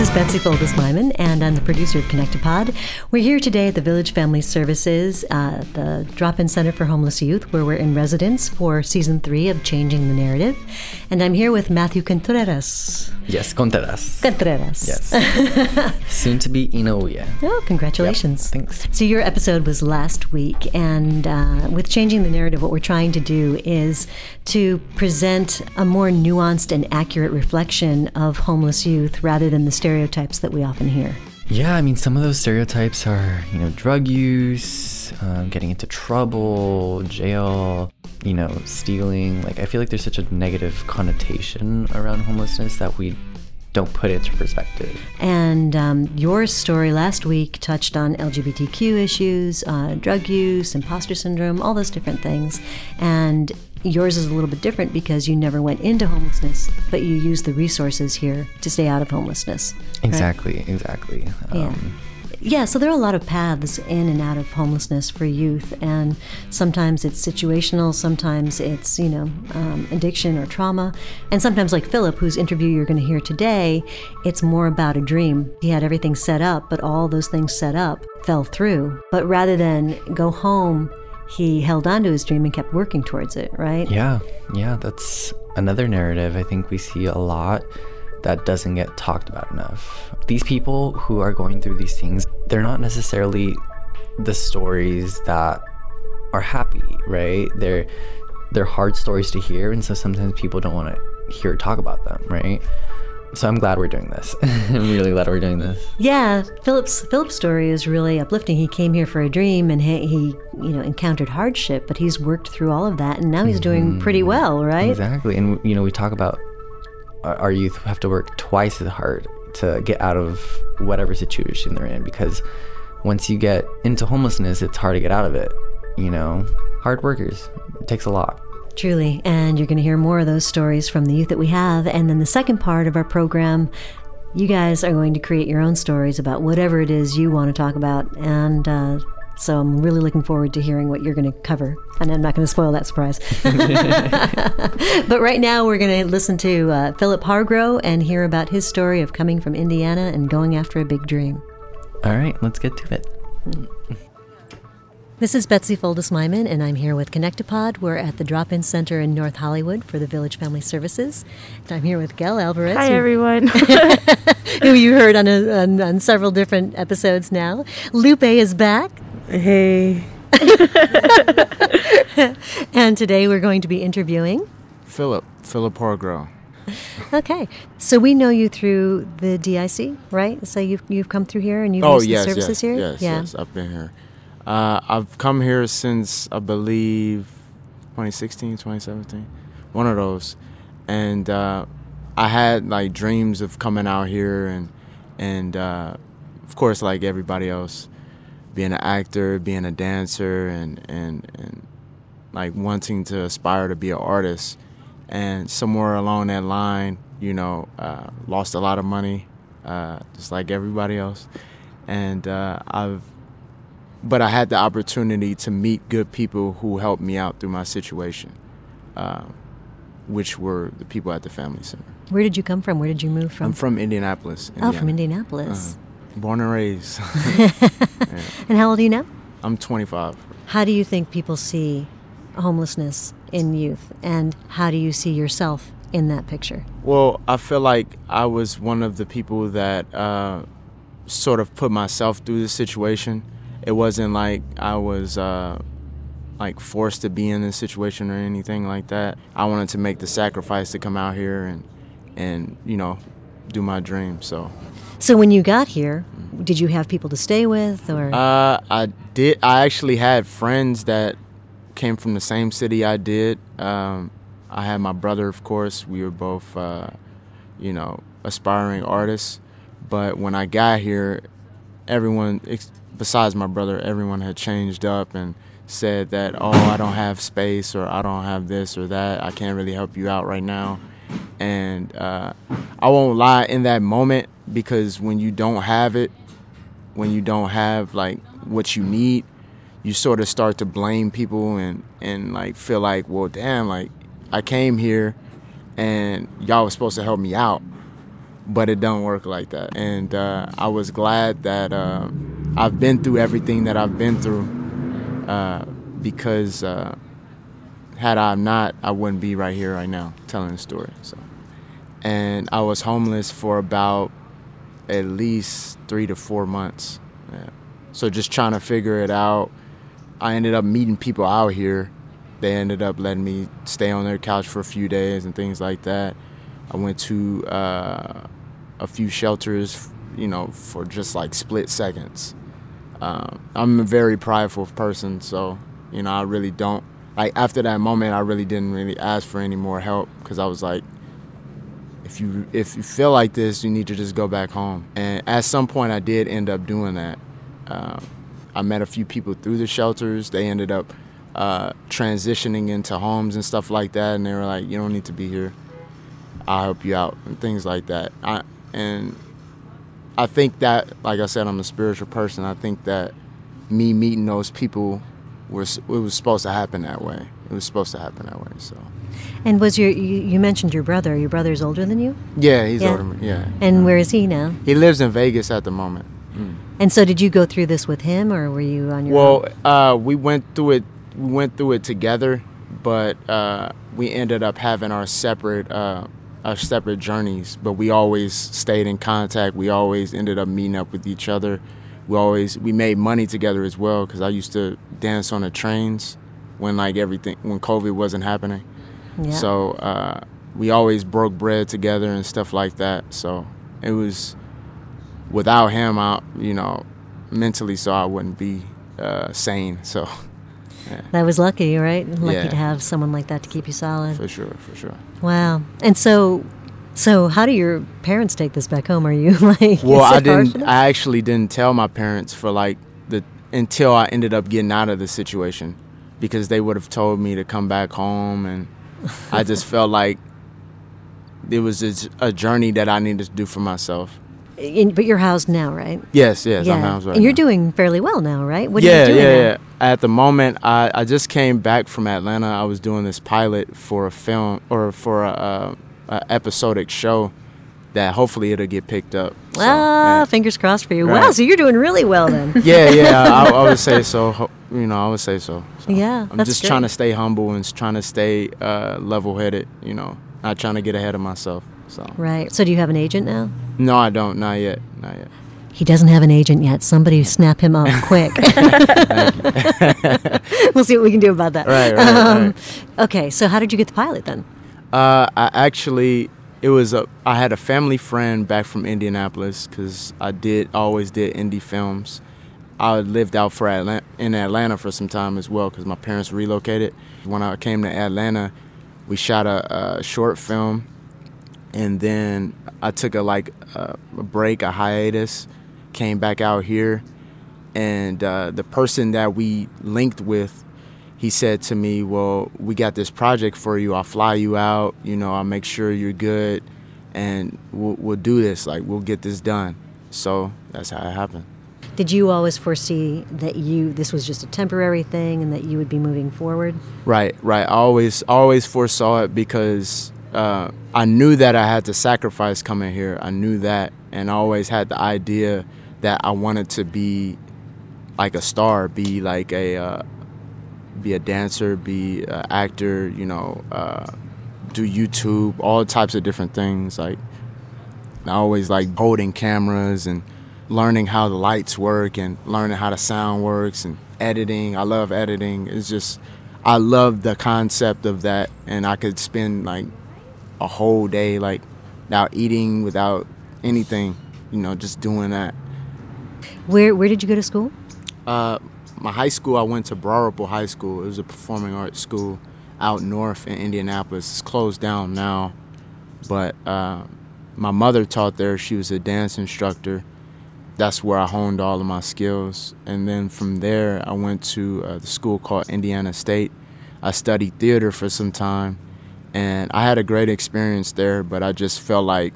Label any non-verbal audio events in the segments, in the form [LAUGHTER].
This is Betsy Foldes Meiman, and I'm the producer of Connectipod. We're here today at the Village Family Services, uh, the Drop In Center for Homeless Youth, where we're in residence for season three of Changing the Narrative. And I'm here with Matthew Contreras. Yes, Contreras. Contreras. Yes. [LAUGHS] Soon to be Inoue. Oh, congratulations. Yep, thanks. So, your episode was last week, and uh, with Changing the Narrative, what we're trying to do is to present a more nuanced and accurate reflection of homeless youth rather than the stereotypes that we often hear. Yeah, I mean, some of those stereotypes are, you know, drug use, um, getting into trouble, jail, you know, stealing. Like, I feel like there's such a negative connotation around homelessness that we don't put it into perspective. And um, your story last week touched on LGBTQ issues, uh, drug use, imposter syndrome, all those different things. And yours is a little bit different because you never went into homelessness, but you used the resources here to stay out of homelessness. right? Exactly, exactly. Yeah. Um, Yeah, so there are a lot of paths in and out of homelessness for youth, and sometimes it's situational, sometimes it's, you know, um, addiction or trauma, and sometimes, like Phillip, whose interview you're going to hear today, it's more about a dream. He had everything set up, but all those things set up fell through. But rather than go home, he held on to his dream and kept working towards it, right? Yeah, yeah, that's another narrative I think we see a lot that doesn't get talked about enough. These people who are going through these things, they're not necessarily the stories that are happy, right? They're they're hard stories to hear and so sometimes people don't want to hear talk about them, right? So I'm glad we're doing this. [LAUGHS] I'm really glad we're doing this. Yeah, Phillip's Phillip's story is really uplifting. He came here for a dream, and he, he you know encountered hardship, but he's worked through all of that, and now he's doing mm-hmm. pretty well, right? Exactly. And you know, we talk about our our youth have to work twice as hard to get out of whatever situation they're in because once you get into homelessness, it's hard to get out of it. You know, hard workers. It takes a lot. Truly, and you're going to hear more of those stories from the youth that we have, and then the second part of our program. You guys are going to create your own stories about whatever it is you want to talk about, and uh, so I'm really looking forward to hearing what you're going to cover. And I'm not going to spoil that surprise. [LAUGHS] [LAUGHS] but right now, we're going to listen to uh, Phillip Hargro and hear about his story of coming from Indiana and going after a big dream. All right, let's get to it. This is Betsy Foldes Meiman, and I'm here with Connectipod. We're at the Drop In Center in North Hollywood for the Village Family Services. And I'm here with Gail Alvarez, Hi, who- everyone. [LAUGHS] who you heard on, a, on, on several different episodes now. Lupe is back, hey. [LAUGHS] and today we're going to be interviewing. Phillip, Phillip Hargro. Okay, so we know you through the DIC, right? So you've, you've come through here and you've Oh used yes, the services yes, here? yes, yeah. yes. I've been here. Uh, I've come here since I believe 2016, 2017, one of those, and uh, I had like dreams of coming out here and and uh, of course like everybody else, being an actor, being a dancer, and and and like wanting to aspire to be an artist. And somewhere along that line, you know, uh, lost a lot of money, uh, just like everybody else. And uh, I've, but I had the opportunity to meet good people who helped me out through my situation, uh, which were the people at the Family Center. Where did you come from? Where did you move from? I'm from Indianapolis. oh, from Indianapolis. Uh, born and raised. [LAUGHS] [LAUGHS] [LAUGHS] And how old are you now? I'm 25. How do you think people see homelessness in youth, and how do you see yourself in that picture? Well, I feel like I was one of the people that uh, sort of put myself through the situation. It wasn't like I was uh, like forced to be in this situation or anything like that. I wanted to make the sacrifice to come out here and and you know do my dream. So So when you got here, did you have people to stay with, or uh, I did. I actually had friends that came from the same city I did. Um, I had my brother, of course. We were both, uh, you know, aspiring artists. But when I got here, everyone, ex- besides my brother, everyone had changed up and said that, oh, I don't have space or I don't have this or that. I can't really help you out right now. And uh, I won't lie, in that moment, because when you don't have it, when you don't have like what you need, you sort of start to blame people and and like feel like, well, damn, like I came here and y'all was supposed to help me out, but it don't work like that. And uh, I was glad that uh, I've been through everything that I've been through uh, because uh, had I not, I wouldn't be right here right now telling the story. So, and I was homeless for about at least three to four months. Yeah. So just trying to figure it out. I ended up meeting people out here. They ended up letting me stay on their couch for a few days and things like that. I went to uh, a few shelters, you know, for just like split seconds. Um, I'm a very prideful person, so you know, I really don't like after that moment. I really didn't really ask for any more help because I was like, if you if you feel like this, you need to just go back home. And at some point, I did end up doing that. Um, I met a few people through the shelters. They ended up uh, transitioning into homes and stuff like that, and they were like, "You don't need to be here. I'll help you out," and things like that. I, and I think that, like I said, I'm a spiritual person. I think that me meeting those people was it was supposed to happen that way. It was supposed to happen that way. So. And was your you, you mentioned your brother? Your brother's older than you? Yeah, he's Yeah. older. than me, Yeah. And where is he now? He lives in Vegas at the moment. And so, did you go through this with him, or were you on your Well, own? uh, we went through it. We went through it together, but uh, we ended up having our separate uh, our separate journeys. But we always stayed in contact. We always ended up meeting up with each other. We always we made money together as well because I used to dance on the trains when like everything when COVID wasn't happening. Yeah. So uh, we always broke bread together and stuff like that. So it was without him, I you know mentally, so I wouldn't be uh, sane. So [LAUGHS] that was lucky, right? Lucky Yeah. to have someone like that to keep you solid. for sure, for sure. Wow. And so, so how do your parents take this back home? Are you [LAUGHS] like? Well, I didn't. I actually didn't tell my parents for like the until I ended up getting out of the situation because they would have told me to come back home, and I just [LAUGHS] felt like it was a journey that I needed to do for myself. In- but you're housed now, right? Yes, yes, I'm housed right and you're now. doing fairly well now, right? What yeah, are you doing yeah, now? yeah. At the moment, I, I just came back from Atlanta. I was doing this pilot for a film or for a, uh, a episodic show that hopefully it'll get picked up. So, ah, yeah. fingers crossed for you. Wow, so you're doing really well then. [LAUGHS] yeah, yeah, I, I [LAUGHS] would say so. You know, I would say so. So, Yeah, I'm just trying to stay humble and trying to stay uh, level-headed. You know, not trying to get ahead of myself. So right. So do you have an agent now? no, I don't. Not yet. Not yet. He doesn't have an agent yet. Somebody snap him up [LAUGHS] quick. [LAUGHS] we'll see what we can do about that. Right, right, Um, right. Okay, so how did you get the pilot then? Uh, I actually, it was a. I had a family friend back from Indianapolis because I did always did indie films. I lived out for Atlanta, in Atlanta for some time as well because my parents relocated. When I came to Atlanta, we shot a, a short film, and then I took a like a, a break, a hiatus, came back out here, and uh, the person that we linked with he said to me, "Well, we got this project for you. I'll fly you out. You know, I'll make sure you're good, and we'll, we'll do this. Like, we'll get this done." So that's how it happened. Did you always foresee that you this was just a temporary thing and that you would be moving forward? Right, right. I always, always foresaw it because uh, I knew that I had to sacrifice coming here. I knew that, and I always had the idea that I wanted to be like a star, be like a, uh, be a dancer, be an actor. You know, uh, do YouTube, all types of different things. Like I always like holding cameras and learning how the lights work and learning how the sound works and editing. I love editing. It's just I love the concept of that and I could spend like a whole day like without eating, without anything, you know, just doing that. Where where did you go to school? Uh, my high school, I went to Broad High School. It was a performing arts school out north in Indianapolis. It's closed down now, but uh, my mother taught there. She was a dance instructor. That's where I honed all of my skills. And then from there, I went to uh, the school called Indiana State. I studied theater for some time, and I had a great experience there. But I just felt like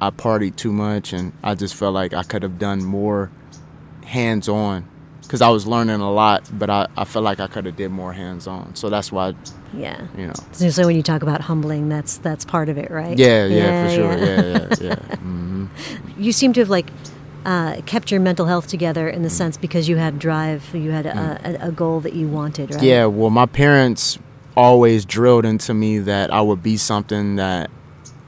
I partied too much, and I just felt like I could have done more hands-on because I was learning a lot, but I, I felt like I could have did more hands on. So that's why, Yeah. you know. So, so when you talk about humbling, that's that's part of it, right? Yeah, yeah, for sure. Yeah, yeah, yeah. [LAUGHS] hmm You seem to have like uh, kept your mental health together in the Mm. sense because you had drive, you had a, a, a goal that you wanted, right? Yeah, well, my parents always drilled into me that I would be something that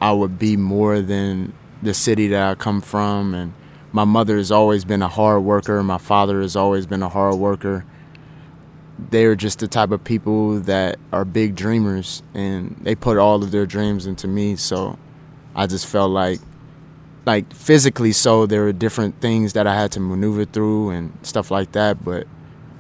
I would be more than the city that I come from. And my mother has always been a hard worker. My father has always been a hard worker. They're just the type of people that are big dreamers and they put all of their dreams into me. So I just felt like, like physically, so there were different things that I had to maneuver through and stuff like that. But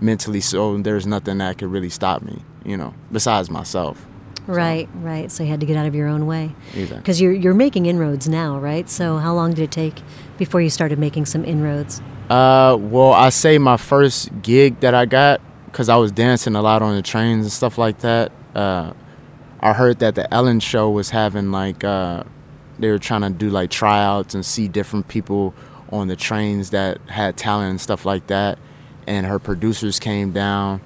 mentally so there's nothing that could really stop me you know besides myself Right, right. So you had to get out of your own way either because you're you're making inroads now, right? So how long did it take before you started making some inroads? uh well i say my first gig that i got because i was dancing a lot on the trains and stuff like that uh i heard that the ellen show was having like uh they were trying to do like tryouts and see different people on the trains that had talent and stuff like that and her producers came down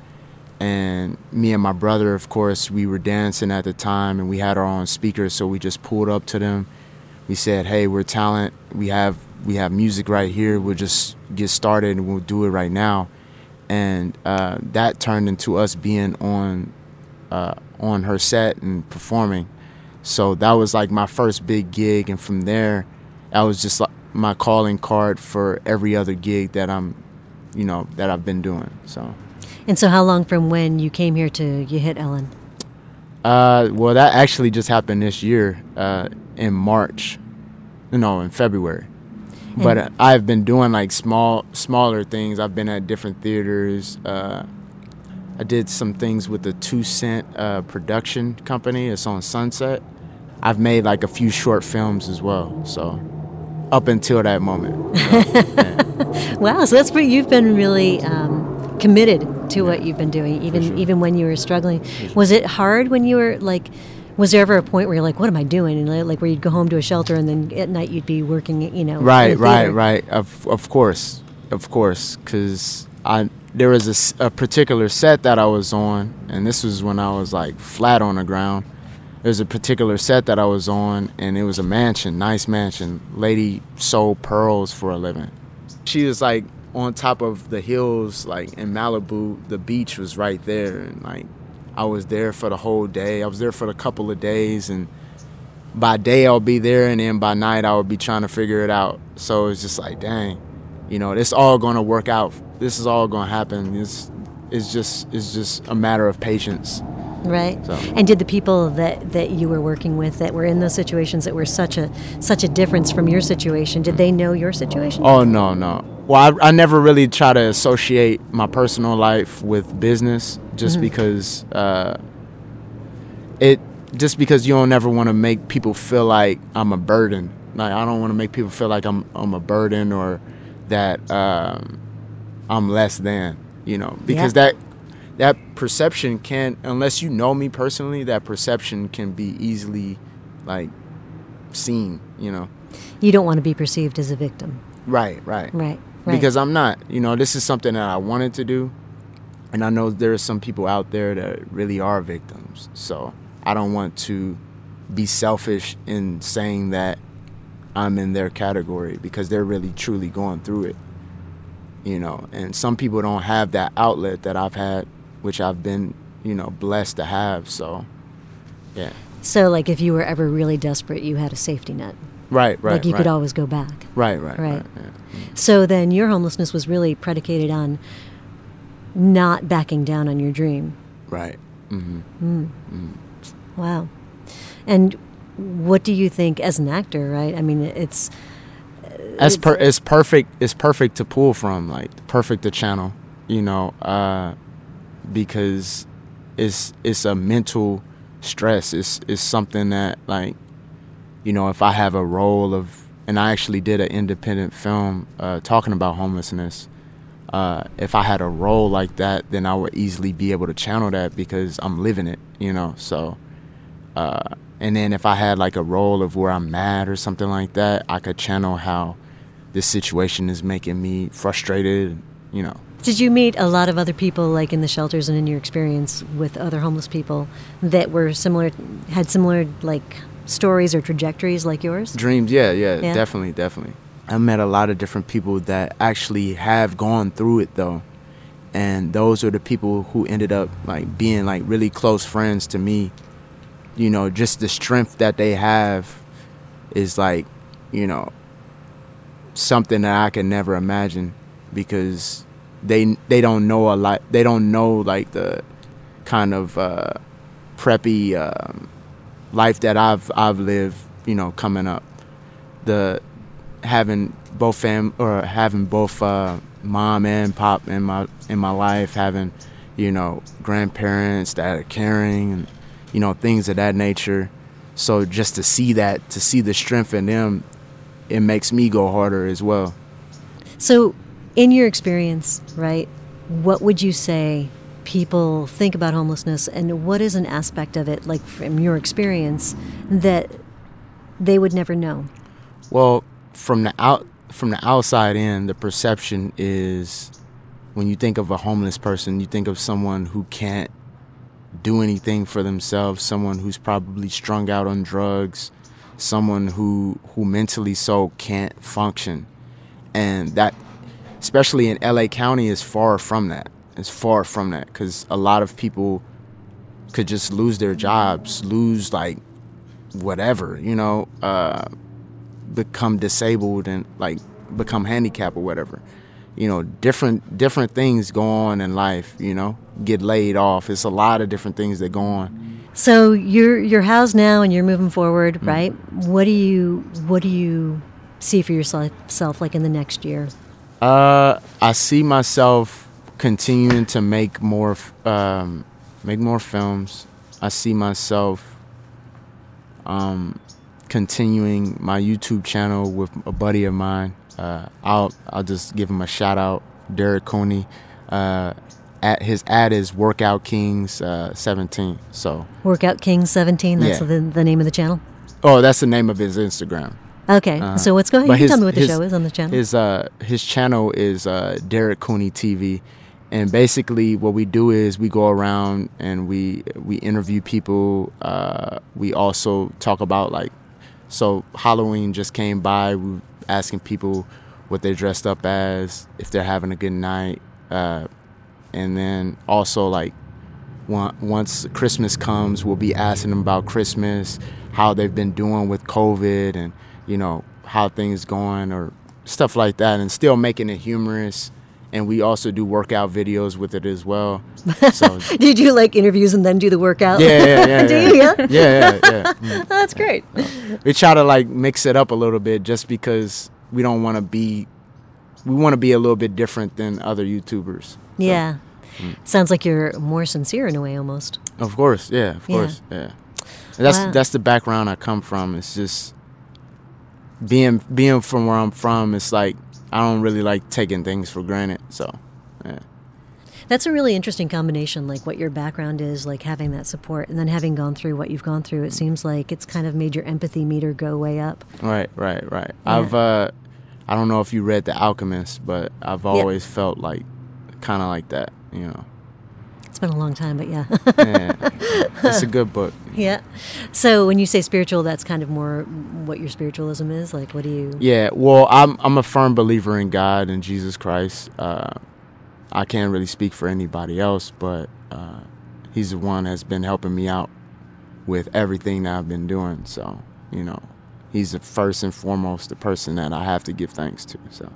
and me and my brother of course we were dancing at the time and we had our own speakers so we just pulled up to them. We said hey we're talent. We have we have music right here. We'll just get started and we'll do it right now. And uh, that turned into us being on uh, on her set and performing. So that was like my first big gig and from there that was just like my calling card for every other gig that i'm you know that i've been doing so And so how long from when you came here to you hit Ellen? Uh, well, that actually just happened this year, uh, in March, no, in February. But uh, I've been doing like small, smaller things. I've been at different theaters. Uh, I did some things with the Two Cent uh, production company. It's on Sunset. I've made like a few short films as well. So, up until that moment, [LAUGHS] Wow, so that's pretty. You've been really um, committed to what you've been doing, even sure. even when you were struggling. Was it hard when you were like? Was there ever a point where you're like, "What am I doing?" And like where you'd go home to a shelter, and then at night you'd be working, you know, right right right of, of course of course because i there was a, a, particular set that i was on and this was when i was like flat on the ground there's a particular set that i was on and it was a mansion nice mansion lady sold pearls for a living she was like on top of the hills like in malibu the beach was right there and like i was there for the whole day i was there for a couple of days and by day I'll be there, and then by night I would be trying to figure it out. So it's just like, dang, you know, this all gonna work out. This is all gonna happen. It's it's just it's just a matter of patience. Right? So- And did the people that that you were working with that were in those situations that were such a such a difference from your situation? Did they know your situation? Oh no, no. Well, I, I never really try to associate my personal life with business, just because uh, it just because you don't ever want to make people feel like I'm a burden. Like I don't want to make people feel like I'm I'm a burden or that um, I'm less than. You know, because Yeah. that that perception can, unless you know me personally, that perception can be easily like seen. You know. You don't want to be perceived as a victim, Right. Right right? Right. because I'm not. You know, this is something that I wanted to do, and I know there are some people out there that really are victims. So I don't want to be selfish in saying that I'm in their category because they're really truly going through it. You know, and some people don't have that outlet that I've had, which I've been, you know, blessed to have. So, yeah, so, like, if you were ever really desperate, you had a safety net. right, right, like you right, could always go back. right, right, Right. right, yeah. So then your homelessness was really predicated on not backing down on your dream. right. Mm-hmm. Wow. And what do you think as an actor, right? I mean, it's That's per- it's perfect. It's perfect to pull from, like perfect to channel. You know, uh, because it's it's a mental stress. It's it's something that like, you know, if I have a role of, and I actually did an independent film uh, talking about homelessness. Uh, if I had a role like that, then I would easily be able to channel that because I'm living it. You know, so. Uh, and then if I had like a role of where I'm mad or something like that, I could channel how this situation is making me frustrated, you know, Did you meet a lot of other people, like in the shelters and in your experience with other homeless people, that were similar, had similar like stories or trajectories like yours? Dreams, yeah, yeah, Yeah. definitely, definitely. I met a lot of different people that actually have gone through it though. And those are the people who ended up like being like really close friends to me. You know, just the strength that they have is like, you know, something that I can never imagine because they they don't know a lot. They don't know like the kind of uh, preppy um, life that I've I've lived. You know, coming up, the having both fam or having both uh, mom and pop in my in my life, having you know grandparents that are caring and you know things of that nature. So just to see that, to see the strength in them, it makes me go harder as well. So, in your experience, right, what would you say people think about homelessness, and what is an aspect of it, like from your experience, that they would never know? Well, from the out from the outside in, the perception is when you think of a homeless person, you think of someone who can't do anything for themselves, someone who's probably strung out on drugs, someone who who mentally so can't function. And that especially in LA County is far from that. It's far from that cuz a lot of people could just lose their jobs, lose like whatever, you know, uh become disabled and like become handicapped or whatever. You know, different different things go on in life. You know, get laid off. It's a lot of different things that go on. So you're you're housed now, and you're moving forward, Mm. right? What do you what do you see for yourself, like in the next year? Uh, I see myself continuing to make more, um, make more films. I see myself um, continuing my YouTube channel with a buddy of mine. Uh, I'll I'll just give him a shout out, Derek Coney. Uh, at his ad is Workout Kings uh, 17. So, Workout Kings Seventeen. That's Yeah. the the name of the channel. oh, that's the name of his Instagram. Okay. Uh, so what's going? You can his- tell me what the his- show is on the channel. His uh his channel is uh Derek Cooney TV, and basically what we do is we go around and we we interview people. Uh, we also talk about like, so Halloween just came by. We were asking people what they're dressed up as, if they're having a good night, uh, and then also like once Christmas comes, we'll be asking them about Christmas, how they've been doing with COVID, and you know how things going or stuff like that, and still making it humorous. And we also do workout videos with it as well. So [LAUGHS] do you like interviews and then do the workout? yeah, yeah, yeah. [LAUGHS] do yeah. you? Yeah. Yeah, yeah, yeah. [LAUGHS] Mm. That's great. We try to like mix it up a little bit, just because we don't want to be, we want to be a little bit different than other YouTubers. So, Yeah. mm. Sounds like you're more sincere in a way, almost. Of course, yeah, of Yeah. course, yeah. And that's Wow. that's the background I come from. It's just being being from where I'm from. It's like I don't really like taking things for granted. So, yeah, That's a really interesting combination, like what your background is, like having that support, and then having gone through what you've gone through. It seems like it's kind of made your empathy meter go way up. right, right, right. Yeah. I've uh, I don't know if you read The Alchemist, but I've always felt like kind of like that. You know, It's been a long time, but yeah. yeah, it's a good book. [LAUGHS] yeah. So when you say spiritual, that's kind of more what your spiritualism is. Like, what do you? Yeah, well, I'm I'm a firm believer in God and Jesus Christ. Uh, I can't really speak for anybody else, but uh, He's the one that's been helping me out with everything that I've been doing. So, you know, He's the first and foremost the person that I have to give thanks to. So,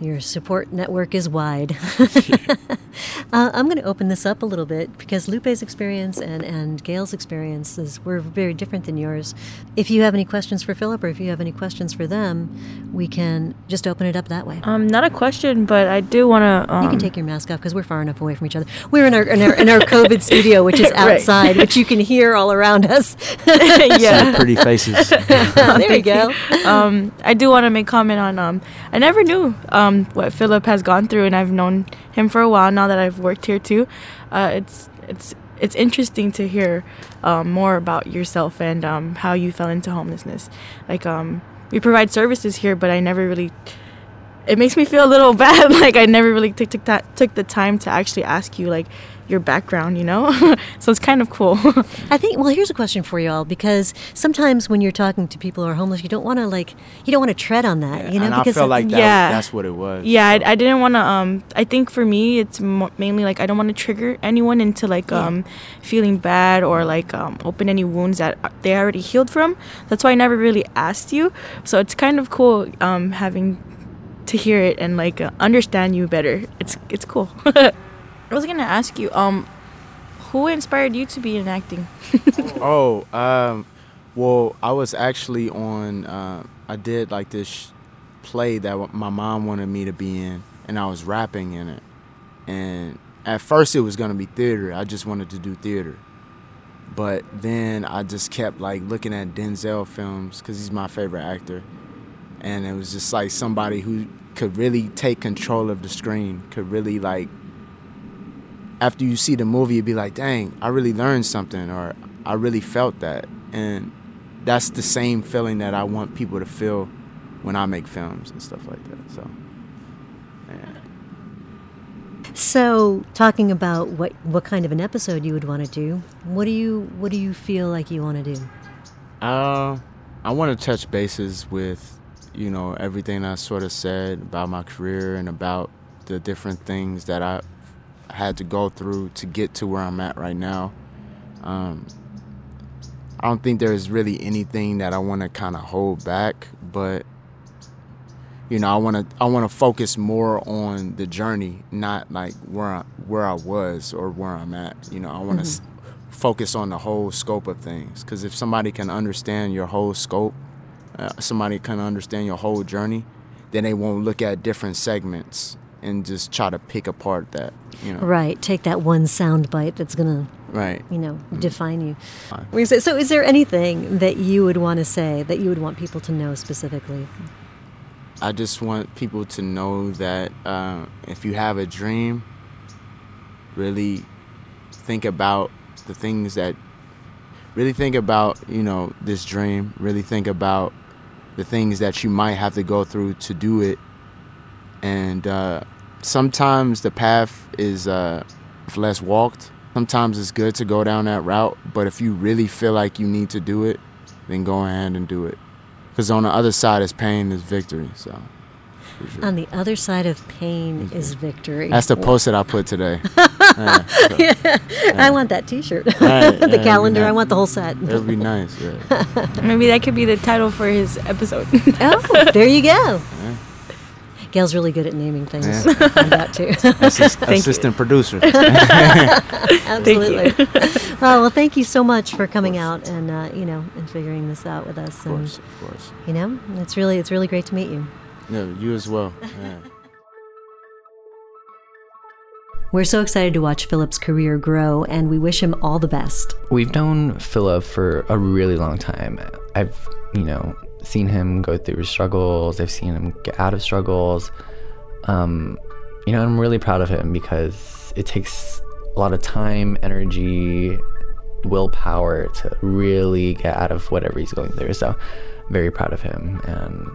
Your support network is wide. [LAUGHS] uh, I'm going to open this up a little bit because Lupe's experience and, and Gail's experiences were very different than yours. If you have any questions for Phillip or if you have any questions for them, we can just open it up that way. Um, not a question, but I do want to. Um, you can take your mask off because we're far enough away from each other. We're in our in our, in our COVID studio, which is [LAUGHS] Right. outside, which you can hear all around us. [LAUGHS] yeah. pretty faces. there you go. um, I do want to make comment on. Um, I never knew um, what Phillip has gone through, and I've known him for a while now that I've worked here too. Uh, it's it's it's interesting to hear um, more about yourself and um, how you fell into homelessness. Like um, we provide services here, but I never really it makes me feel a little [LAUGHS] bad. like I never really took took that took the time to actually ask you like your background, you know. [LAUGHS] so it's kind of cool. [LAUGHS] I think. Well, here's a question for you all because sometimes when you're talking to people who are homeless, you don't want to like you don't want to tread on that, Yeah, you know, and because I felt like that, Yeah. that's what it was. yeah, so. I, I didn't want to. Um, I think for me, it's mo- mainly like I don't want to trigger anyone into like Yeah. um feeling bad or like um open any wounds that they already healed from. That's why I never really asked you. So it's kind of cool um having to hear it and like uh, understand you better. It's it's cool. [LAUGHS] I was gonna ask you um. Who inspired you to be in acting? [LAUGHS] Oh, um, well, I was actually on. Uh, I did like this play that my mom wanted me to be in, and I was rapping in it. And at first, it was gonna be theater. I just wanted to do theater, but then I just kept like looking at Denzel films because he's my favorite actor, and it was just like somebody who could really take control of the screen, could really like after you see the movie, you'd be like, dang, I really learned something, or I really felt that. And that's the same feeling that I want people to feel when I make films and stuff like that. So, yeah. So, talking about what what kind of an episode you would want to do, what do you what do you feel like you want to do? Uh, I want to touch bases with, you know, everything I sort of said about my career and about the different things that I had to go through to get to where I'm at right now. Um, I don't think there's really anything that I want to kind of hold back, but you know, I want to I want to focus more on the journey, not like where I, where I was or where I'm at. You know, I want to s focus on the whole scope of things because if somebody can understand your whole scope, uh, somebody can understand your whole journey, then they won't look at different segments and just try to pick apart that. You know, Right, take that one sound bite that's gonna right. you know define you. Fine. We say- So, is there anything that you would want to say that you would want people to know specifically? I just want people to know that uh, if you have a dream, really think about the things that, really think about, you know, this dream, really think about the things that you might have to go through to do it. And uh, sometimes the path is uh, less walked. Sometimes it's good to go down that route, but if you really feel like you need to do it, then go ahead and do it. Because on the other side is pain, is victory. So, sure. On the other side of pain is victory. that's the post that I put today. [LAUGHS] Yeah, so, I want that T-shirt, Right, [LAUGHS] the it'd be calendar. I want the whole set. It'd be nice. Yeah. [LAUGHS] Maybe that could be the title for his episode. oh, there you go. Gail's really good at naming things. Yeah. [LAUGHS] I found out too. [LAUGHS] Assist, [LAUGHS] you. assistant producer. Absolutely. well, well, thank you so much for coming out and uh, you know and figuring this out with us. Of and course, of course. you know, it's really it's really great to meet you. Yeah, you as well. Yeah. We're so excited to watch Phillip's career grow, and we wish him all the best. We've known Phillip for a really long time. I've, you know, seen him go through struggles. I've seen him get out of struggles. Um, you know, I'm really proud of him because it takes a lot of time, energy, willpower to really get out of whatever he's going through. So, very proud of him and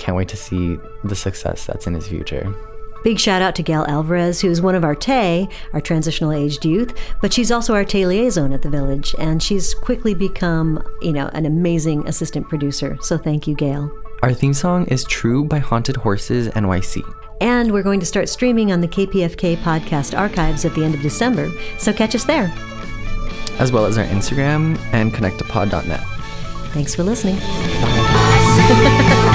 can't wait to see the success that's in his future. Big shout out to Gail Alvarez, who's one of our TAY, our transitional aged youth, but she's also our TAY liaison at the village, and she's quickly become, you know, an amazing assistant producer. So thank you, Gail. Our theme song is True by Haunted Horses NYC. And we're going to start streaming on the KPFK podcast archives at the end of December, so catch us there. as well as our Instagram and connectopod.net. Thanks for listening. I [LAUGHS]